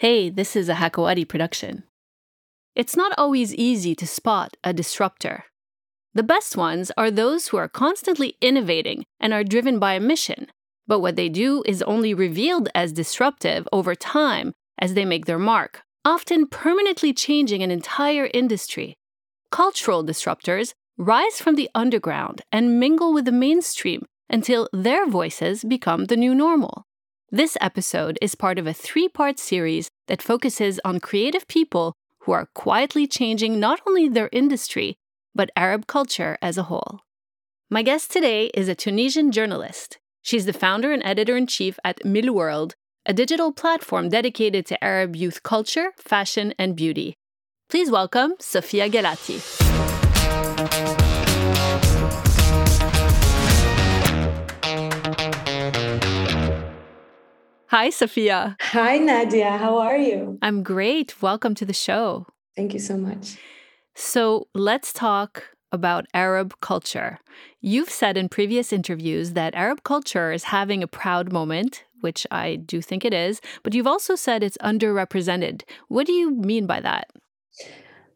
Hey, this is a Hakawati production. It's not always easy to spot a disruptor. The best ones are those who are constantly innovating and are driven by a mission, but what they do is only revealed as disruptive over time as they make their mark, often permanently changing an entire industry. Cultural disruptors rise from the underground and mingle with the mainstream until their voices become the new normal. This episode is part of a three part series that focuses on creative people who are quietly changing not only their industry, but Arab culture as a whole. My guest today is a Tunisian journalist. She's the founder and editor in chief at Mille World, a digital platform dedicated to Arab youth culture, fashion, and beauty. Please welcome Sofia Guellaty. Hi, Sofia. Hi, Nadia. How are you? I'm great. Welcome to the show. Thank you so much. So, let's talk about Arab culture. You've said in previous interviews that Arab culture is having a proud moment, which I do think it is, but you've also said it's underrepresented. What do you mean by that?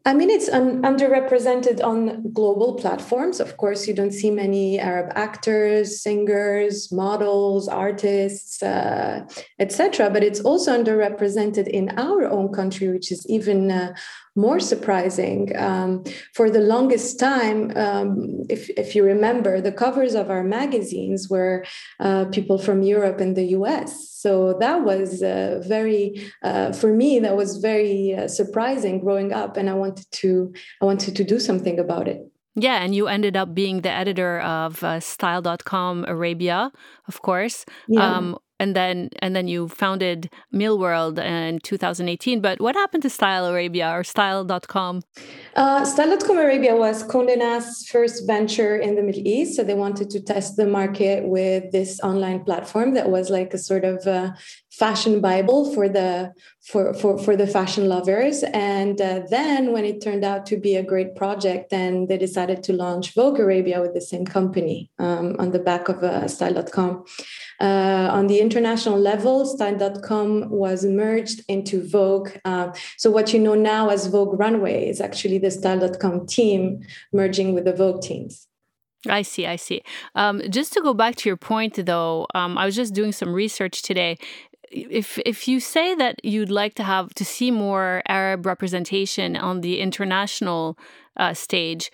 I mean, it's un- underrepresented on global platforms. Of course, you don't see many Arab actors, singers, models, artists, uh, etc. But it's also underrepresented in our own country, which is even uh, more surprising. Um, for the longest time, um, if, if you remember, the covers of our magazines were uh, people from Europe and the US. So that was uh, very, uh, for me, that was very uh, surprising growing up, and I wanted to, I wanted to do something about it. Yeah, and you ended up being the editor of uh, Style.com Arabia, of course. Yeah. Um, and then and then you founded Mille World in 2018. But what happened to Style Arabia or Style.com? Uh, Style.com Arabia was Condé Nast's first venture in the Middle East. So they wanted to test the market with this online platform that was like a sort of uh, fashion bible for the for for, for the fashion lovers. And uh, then when it turned out to be a great project then they decided to launch vogue arabia with the same company um, on the back of uh, style.com uh, on the international level style.com was merged into vogue. Uh, so what you know now as vogue runway is actually the style.com team merging with the vogue teams. I see, I see. Um, just to go back to your point, though, um, I was just doing some research today if if you say that you'd like to have to see more Arab representation on the international uh, stage,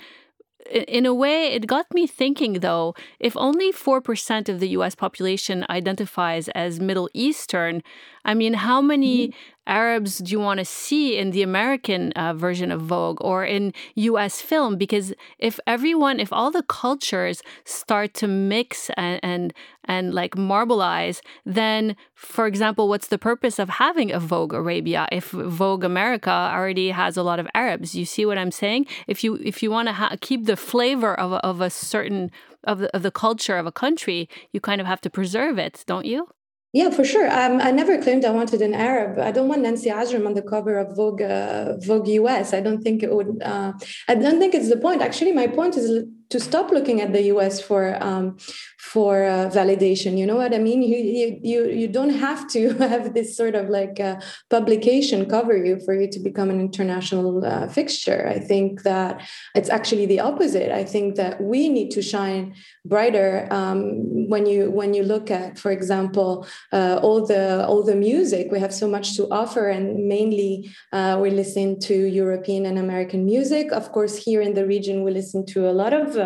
in a way, it got me thinking though, if only 4% of the US population identifies as Middle Eastern, I mean, how many mm-hmm. Arabs do you want to see in the American uh, version of Vogue or in US film? Because if everyone, if all the cultures start to mix and, and, and like marbleize, then, for example, what's the purpose of having a Vogue Arabia if Vogue America already has a lot of Arabs? You see what I'm saying? If you if you want to keep the flavor of a, of a certain of the, of the culture of a country, you kind of have to preserve it, don't you? Yeah, for sure. Um, I never claimed I wanted an Arab. I don't want Nancy Ajram on the cover of Vogue, uh, Vogue US. I don't think it would. Uh, I don't think it's the point. Actually, my point is to stop looking at the US for um, for uh, validation. You know what I mean? You, you you don't have to have this sort of like uh, publication cover you for you to become an international uh, fixture. I think that it's actually the opposite. I think that we need to shine brighter um, when you when you look at, for example, uh, all the all the music. We have so much to offer, and mainly uh, we listen to European and American music. Of course, here in the region, we listen to a lot of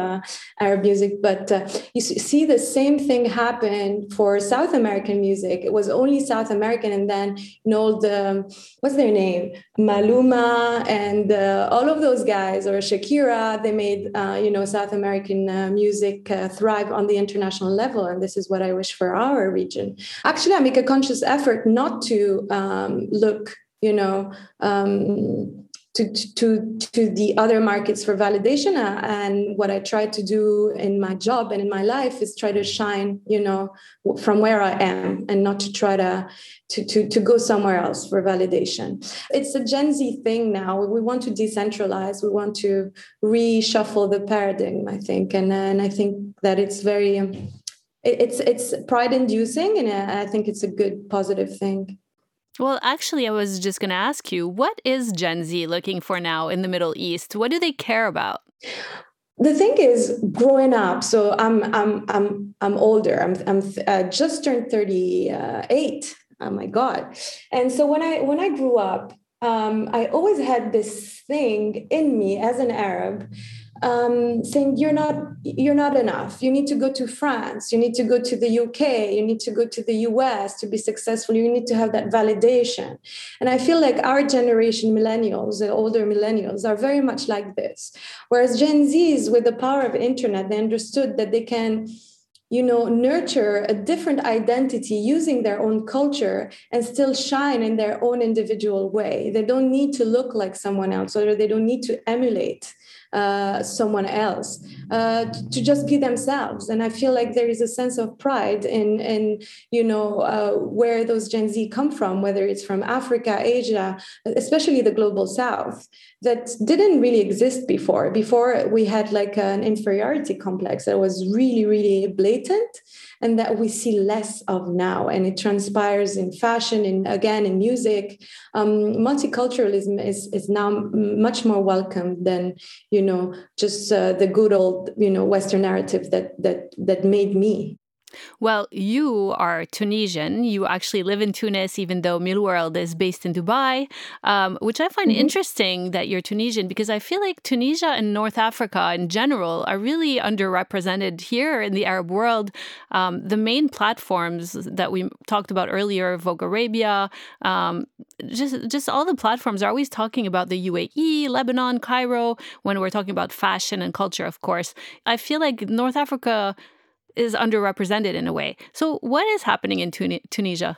Arab music, but uh, you see the same thing happen for South American music. It was only South American, and then you know the what's their name, Maluma, and uh, all of those guys, or Shakira. They made uh, you know South American uh, music uh, thrive on the international level, and this is what I wish for our region. Actually, I make a conscious effort not to um, look, you know. Um, to, to, to the other markets for validation. Uh, and what I try to do in my job and in my life is try to shine, you know, from where I am and not to try to, to, to, to go somewhere else for validation. It's a Gen Z thing now. We want to decentralize. We want to reshuffle the paradigm, I think. And, and I think that it's very, um, it's, it's pride inducing and I think it's a good positive thing. Well, actually, I was just going to ask you what is Gen Z looking for now in the Middle East? What do they care about? the thing is growing up so i'm i'm i'm i'm older i'm i'm uh, just turned 38 oh my god and so when i when i grew up um, i always had this thing in me as an arab um, saying you're not you're not enough. You need to go to france. You need to go to the uk you need to go to the us to be successful. You need to have that validation. And i feel like our generation millennials the older millennials are very much like this. Whereas gen z's with the power of internet they understood that they can you know nurture a different identity using their own culture and still shine in their own individual way. They don't need to look like someone else or they don't need to emulate uh, someone else uh, to just be themselves. And i feel like there is a sense of pride in in you know uh, where those gen z come from whether it's from africa asia especially the global south that didn't really exist before. Before we had like an inferiority complex that was really really blatant and that we see less of now. And it transpires in fashion, and again in music. Um, multiculturalism is is now much more welcome than you know just uh, the good old you know Western narrative that that that made me well, you are Tunisian. You actually live in Tunis, even though Mille World is based in Dubai, um, which I find mm-hmm. interesting that you're Tunisian because I feel like Tunisia and North Africa in general are really underrepresented here in the Arab world. Um, the main platforms that we talked about earlier, Vogue Arabia, um, just just all the platforms are always talking about the UAE, Lebanon, Cairo. When we're talking about fashion and culture, of course, I feel like North Africa is underrepresented in a way. So, what is happening in Tunisia?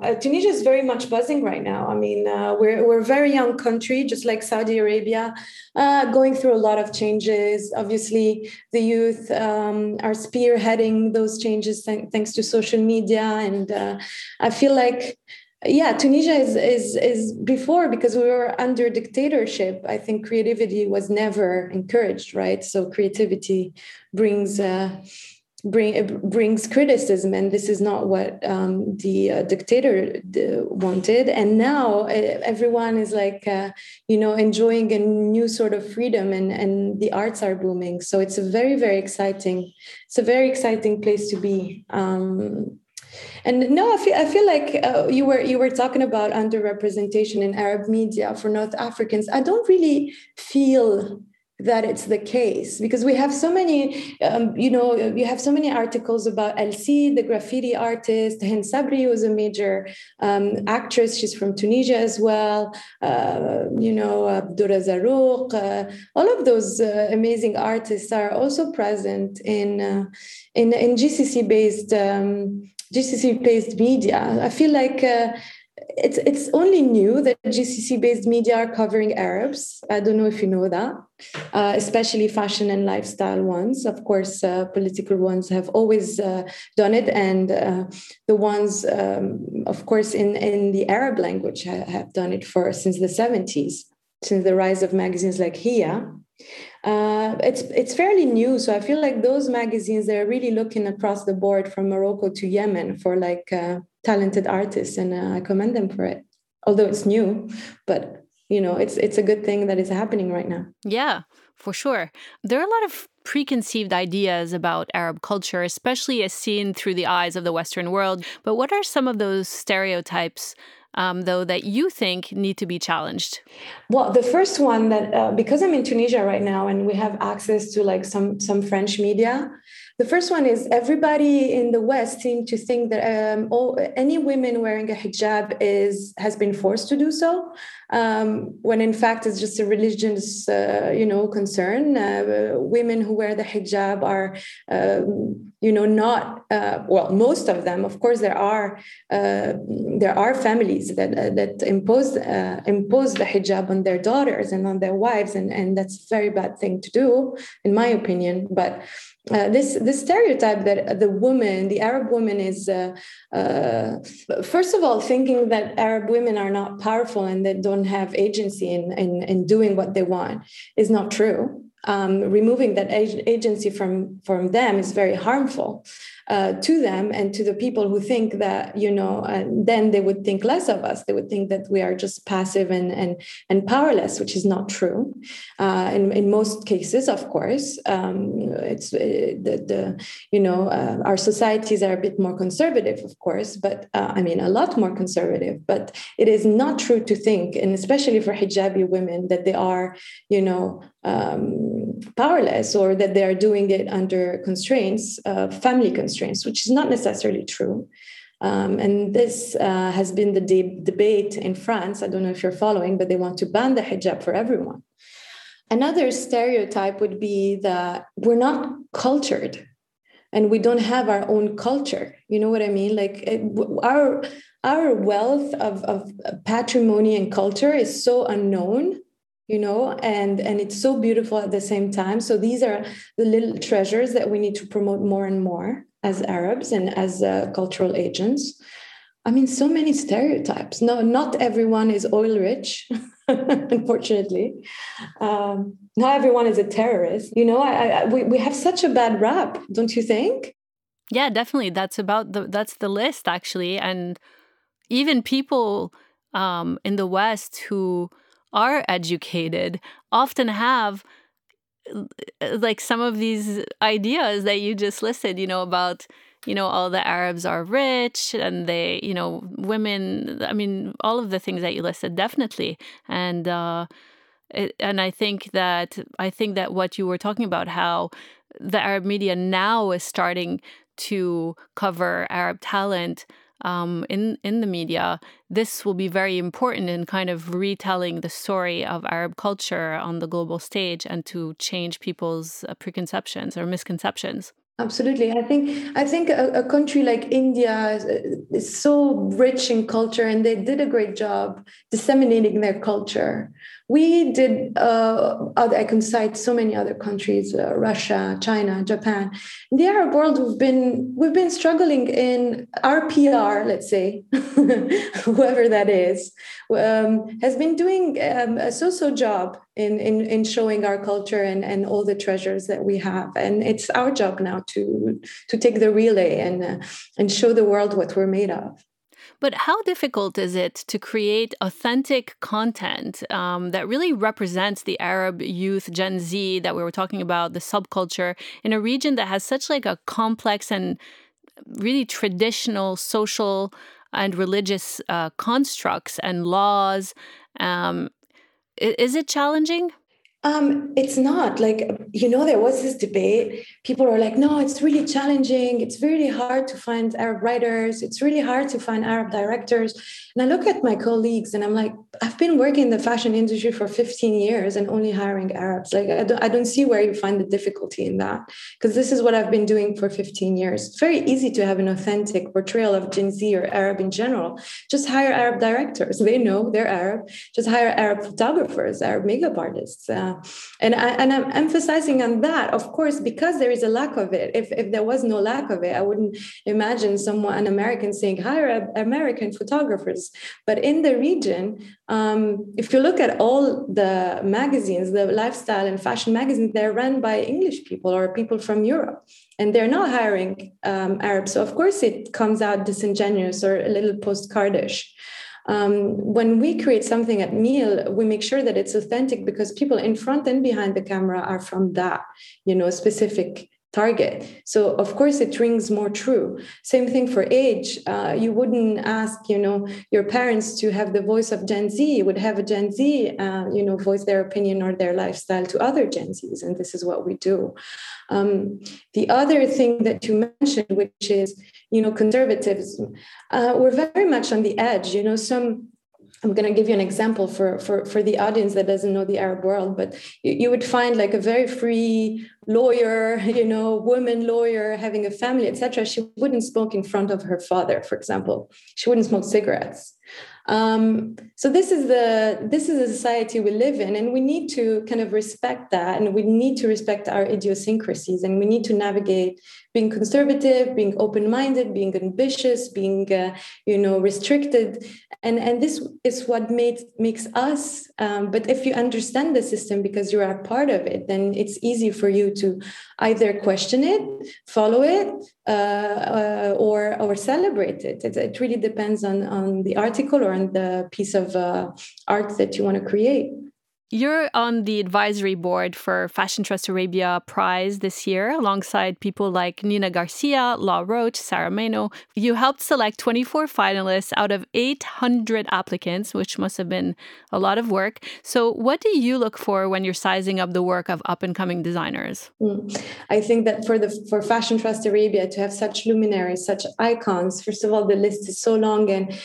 Uh, Tunisia is very much buzzing right now. I mean, uh, we're, we're a very young country, just like Saudi Arabia, uh, going through a lot of changes. Obviously, the youth um, are spearheading those changes th- thanks to social media. And uh, I feel like yeah tunisia is, is is before because we were under dictatorship i think creativity was never encouraged right so creativity brings uh, bring, brings criticism, and this is not what um, the uh, dictator wanted. And now uh, everyone is like, uh, you know, enjoying a new sort of freedom, and and the arts are booming. So it's a very very exciting. It's a very exciting place to be. Um, and no, I feel, I feel like uh, you were you were talking about underrepresentation in Arab media for North Africans. I don't really feel that it's the case. Because we have so many um, you know you have so many articles about eL Seed the graffiti artist. Hind Sabri was a major um, actress. She's from Tunisia as well. Uh, you know Abdura Zarouq uh, all of those uh, amazing artists are also present in uh, in, in GCC based um, GCC based media. I feel like uh, it's it's only new that GCC based media are covering Arabs. I don't know if you know that, uh, especially fashion and lifestyle ones. Of course, uh, political ones have always uh, done it, and uh, the ones, um, of course, in in the Arab language ha- have done it for since the seventies, since the rise of magazines like Hiya. Uh, it's it's fairly new, so I feel like those magazines they're really looking across the board from Morocco to Yemen for like uh, talented artists, and uh, I commend them for it. Although it's new, but you know, it's it's a good thing that is happening right now. Yeah, for sure. There are a lot of preconceived ideas about Arab culture, especially as seen through the eyes of the Western world. But what are some of those stereotypes um, though, that you think need to be challenged? Well, the first one that uh, because I'm in Tunisia right now and we have access to like some some French media, the first one is everybody in the West seem to think that um, all, any women wearing a hijab is has been forced to do so, um, when in fact it's just a religious, uh, you know, concern. Uh, women who wear the hijab are, um, you know, not uh, well. Most of them, of course, there are uh, there are families that uh, that impose impose the hijab on their daughters and on their wives, and and that's a very bad thing to do, in my opinion. But uh, this this stereotype that the woman, the Arab woman, is uh, uh, first of all thinking that Arab women are not powerful and that don't have agency in, in, in doing what they want is not true. Um, removing that agency from from them is very harmful. Uh, to them and to the people who think that you know uh, then they would think less of us. They would think that we are just passive and and and powerless which is not true. Uh, in, in most cases of course um, it's uh, the, the you know uh, our societies are a bit more conservative of course but uh, i mean a lot more conservative but it is not true to think and especially for hijabi women that they are you know um, powerless or that they are doing it under constraints, family constraints, which is not necessarily true. Um, and this uh, has been the de- debate in France. I don't know if you're following, but they want to ban the hijab for everyone. Another stereotype would be that we're not cultured and we don't have our own culture. You know what I mean? Like it, our our wealth of, of patrimony and culture is so unknown you know and and it's so beautiful at the same time so these are the little treasures that we need to promote more and more as arabs and as uh, cultural agents. I mean so many stereotypes. No not everyone is oil rich unfortunately. Um, not everyone is a terrorist. You know I, I, we, we have such a bad rap don't you think? Yeah definitely. That's about the that's the list actually. And even people um, in the west who are educated often have like some of these ideas that you just listed, you know, about you know all the arabs are rich and they you know women i mean all of the things that you listed definitely. And uh it, and i think that i think that what you were talking about how the arab media now is starting to cover arab talent um, in in the media, this will be very important in kind of retelling the story of Arab culture on the global stage and to change people's uh, preconceptions or misconceptions. Absolutely, I think I think a, a country like India is, is, so rich in culture, and they did a great job disseminating their culture. We did. Uh, other, I can cite so many other countries: uh, Russia, China, Japan. In the Arab world, we've been we've been struggling in our PR. Let's say, whoever that is, um, has been doing um, a so-so job in, in in showing our culture and and all the treasures that we have. And it's our job now to to take the relay and uh, and show the world what we're made of. But how difficult is it to create authentic content um, that really represents the Arab youth, Gen Z, that we were talking about, the subculture, in a region that has such like a complex and really traditional social and religious uh, constructs and laws? Um, is it challenging? Um, it's not like you know there was this debate. People are like no it's really challenging. It's really hard to find arab writers. It's really hard to find arab directors. And i look at my colleagues and i'm like i've been working in the fashion industry for 15 years and only hiring arabs. Like i don't, I don't see where you find the difficulty in that because this is what i've been doing for 15 years. It's very easy to have an authentic portrayal of gen z or arab in general. Just hire arab directors. They know they're arab. Just hire arab photographers arab makeup artists and I, and I'm emphasizing on that, of course, because there is a lack of it. If if there was no lack of it, I wouldn't imagine someone an American saying hire American photographers. But in the region, um, if you look at all the magazines, the lifestyle and fashion magazines, they're run by English people or people from Europe and they're not hiring um, Arabs. So of course it comes out disingenuous or a little postcardish um, when we create something at Mille, we make sure that it's authentic because people in front and behind the camera are from that, you know, specific target. So of course it rings more true. Same thing for age. Uh, you wouldn't ask, you know, your parents to have the voice of Gen Z. You would have a Gen Z, uh, you know, voice their opinion or their lifestyle to other Gen Zs, and this is what we do. Um, the other thing that you mentioned, which is, you know, conservatives, uh, we're very much on the edge. You know, some I'm going to give you an example for, for, for the audience that doesn't know the Arab world, but you, you, would find like a very free lawyer, you know, woman lawyer having a family, etc. She wouldn't smoke in front of her father, for example. She wouldn't smoke cigarettes. Um, so this is the this is the society we live in, and we need to kind of respect that, and we need to respect our idiosyncrasies, and we need to navigate being conservative being open-minded being ambitious being uh, you know restricted and and this is what made makes us um, but if you understand the system because you are part of it then it's easy for you to either question it follow it uh, uh, or or celebrate it. it. it really depends on on the article or on the piece of uh, art that you want to create you're on the advisory board for Fashion Trust Arabia Prize this year, alongside people like Nina Garcia, Law Roach, Sarah Meno. You helped select 24 finalists out of 800 applicants, which must have been a lot of work. So, what do you look for when you're sizing up the work of up and coming designers? Mm. I think that for the for Fashion Trust Arabia to have such luminaries, such icons, first of all, the list is so long and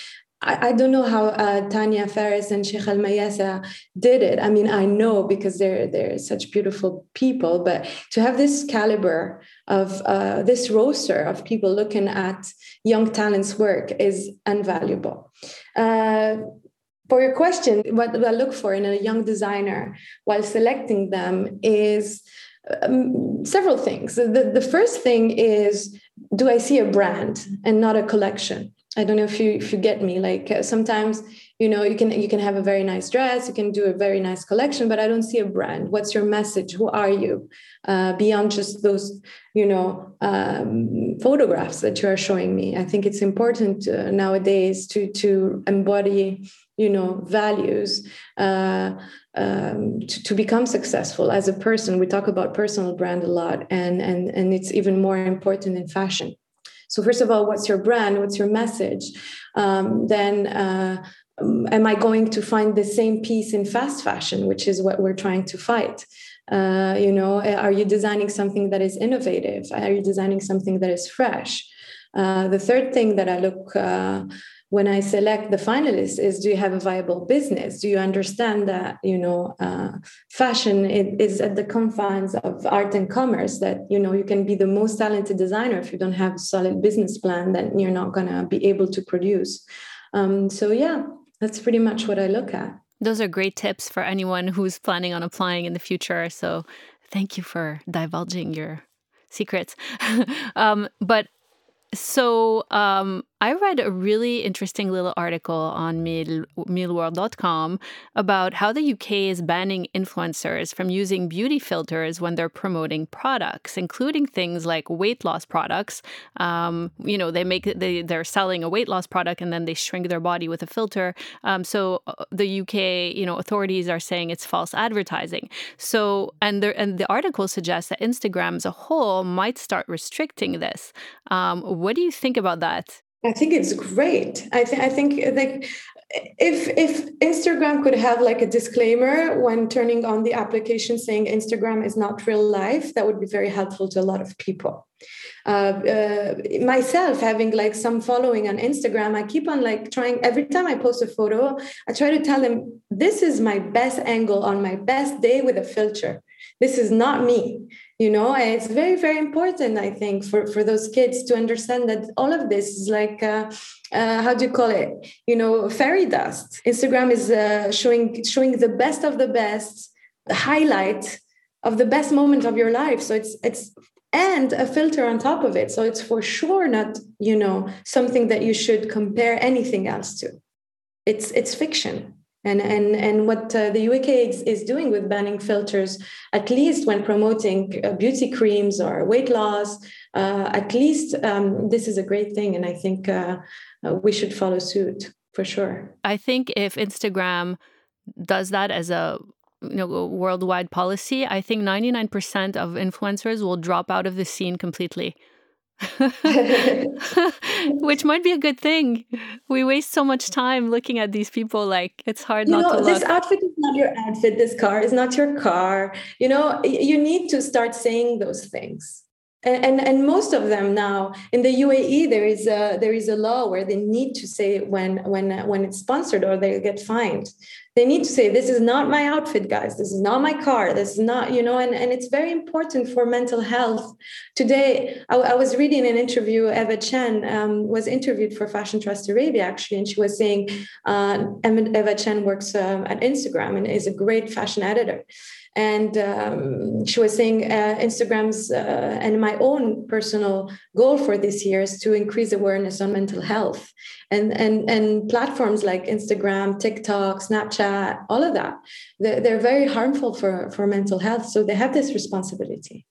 I, I don't know how uh, Tania Fares and Sheikh Al Mayassa did it. I mean, I know because they're they're such beautiful people, but to have this caliber of uh, this roster of people looking at young talents' work is invaluable. Uh, for your question, what I look for in a young designer while selecting them is um, several things. The, the first thing is do I see a brand and not a collection? I don't know if you if you get me. Like uh, sometimes you know you can you can have a very nice dress, you can do a very nice collection, but I don't see a brand. What's your message? Who are you uh, beyond just those you know um, photographs that you are showing me? I think it's important uh, nowadays to to embody you know values. Uh, um, to, to, become successful as a person we talk about personal brand a lot and and and it's even more important in fashion so first of all, what's your brand? What's your message? Um, then uh, am I going to find the same piece in fast fashion, which is what we're trying to fight? Uh, you know, are you designing something that is innovative? Are you designing something that is fresh? Uh, the third thing that I look uh, when I select the finalists is do you have a viable business? Do you understand that you know uh, fashion is at the confines of art and commerce? That you know you can be the most talented designer if you don't have a solid business plan, then you're not gonna be able to produce. Um, so yeah, that's pretty much what I look at. Those are great tips for anyone who's planning on applying in the future. So thank you for divulging your secrets. um, but so um, I read a really interesting little article on Mille, mealworld.com about how the UK is banning influencers from using beauty filters when they're promoting products, including things like weight loss products. Um, you know, they make they they're selling a weight loss product and then they shrink their body with a filter. Um, so uh, the UK, you know, authorities are saying it's false advertising. So and there and the article suggests that Instagram as a whole might start restricting this. What do you think about that? I think it's great. I, th- I think like if if Instagram could have like a disclaimer when turning on the application saying Instagram is not real life, that would be very helpful to a lot of people. Uh, uh, myself having like some following on Instagram, I keep on like trying every time I post a photo, I try to tell them this is my best angle on my best day with a filter. This is not me you know it's very very important i think for for those kids to understand that all of this is like uh, uh, how do you call it? You know fairy dust. Instagram is uh, showing showing the best of the best highlight of the best moment of your life. So it's it's and a filter on top of it. So it's for sure not you know something that you should compare anything else to. It's it's fiction and and and what uh, the UK is, is, doing with banning filters, at least when promoting uh, beauty creams or weight loss, uh, at least um, this is a great thing, and I think uh, uh, we should follow suit for sure. I think if Instagram does that as a you know worldwide policy, I think ninety nine percent of influencers will drop out of the scene completely. Which might be a good thing. We waste so much time looking at these people like it's hard you not know, to This look. outfit is not your outfit. This car is not your car. You know, you need to start saying those things. And, and, and most of them now in the UAE there is a there is a law where they need to say when when when it's sponsored or they get fined they need to say this is not my outfit guys. This is not my car. This is not you know and, and it's very important for mental health. Today i, I was reading an interview eva chen um, was interviewed for fashion trust arabia actually and she was saying uh, eva chen works uh, at instagram and is a great fashion editor. And um, she was saying uh, instagram's uh, and my own personal goal for this year is to increase awareness on mental health and and and platforms like instagram tiktok snapchat all of that they're, they're very harmful for for mental health so they have this responsibility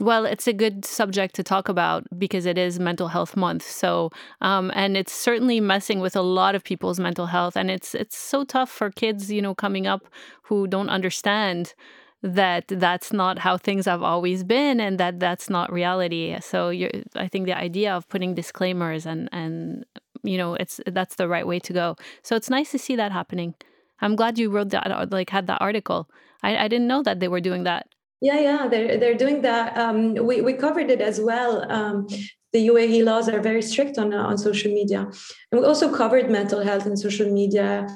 well, it's a good subject to talk about because it is Mental Health Month. So, um, and it's certainly messing with a lot of people's mental health, and it's it's so tough for kids, you know, coming up who don't understand that that's not how things have always been, and that that's not reality. So, I think the idea of putting disclaimers and and you know, it's that's the right way to go. So it's nice to see that happening. I'm glad you wrote that, like had that article. I, I didn't know that they were doing that. Yeah, yeah, they're they're doing that. Um, we we covered it as well. Um, the UAE laws are very strict on on social media, and we also covered mental health and social media.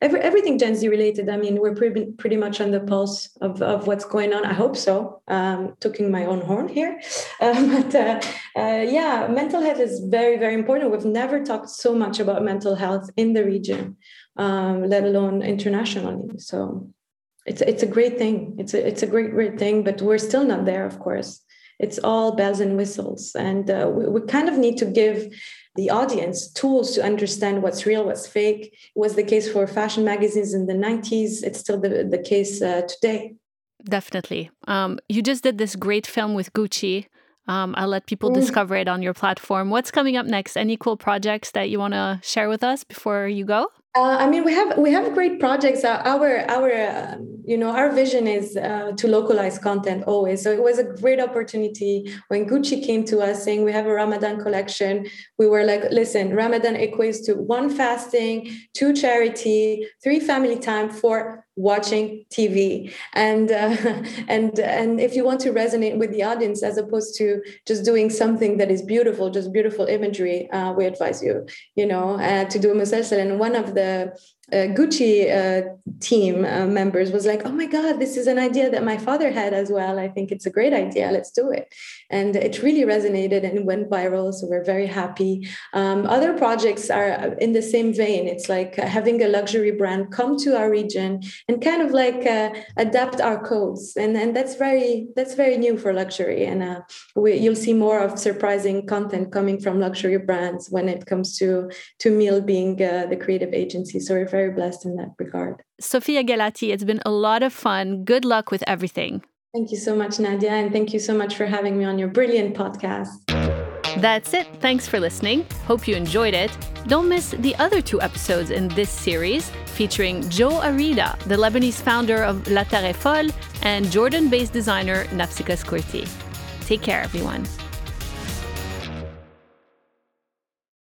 Every, everything Gen Z related. I mean, we're pretty pretty much on the pulse of, of what's going on. I hope so. Um, taking my own horn here, um, but uh, uh, yeah, mental health is very very important. We've never talked so much about mental health in the region, um, let alone internationally. So it's it's a great thing. It's a it's a great great thing, but we're still not there, of course. It's all bells and whistles, and uh, we, we kind of need to give the audience tools to understand what's real, what's fake. It was the case for fashion magazines in the 90s. It's still the, the case uh, today. Definitely. Um, you just did this great film with Gucci. Um, I'll let people mm. discover it on your platform. What's coming up next? Any cool projects that you want to share with us before you go? Uh, I mean, we have we have great projects. Uh, our our uh, you know our vision is uh, to localize content always. So it was a great opportunity when Gucci came to us saying we have a Ramadan collection. We were like, listen, Ramadan equates to one fasting, two charity, three family time, for watching TV. And uh, and and if you want to resonate with the audience as opposed to just doing something that is beautiful, just beautiful imagery, uh, we advise you, you know, uh, to do a musalsal. And one of the uh, Gucci uh, team uh, members was like, "Oh my God, this is an idea that my father had as well. I think it's a great idea. Let's do it." And it really resonated and went viral. So we're very happy. Um, other projects are in the same vein. It's like having a luxury brand come to our region and kind of like uh, adapt our codes, and and that's very that's very new for luxury. And uh, we, you'll see more of surprising content coming from luxury brands when it comes to to Mille being uh, the creative agency. So we're very blessed in that regard. Sofia Guellaty, it's been a lot of fun. Good luck with everything. Thank you so much, Nadia, and thank you so much for having me on your brilliant podcast. That's it. Thanks for listening. Hope you enjoyed it. Don't miss the other two episodes in this series featuring Joe Arida, the Lebanese founder of La Terre Folle, and Jordan based designer Nafsika Skourti. Take care, everyone.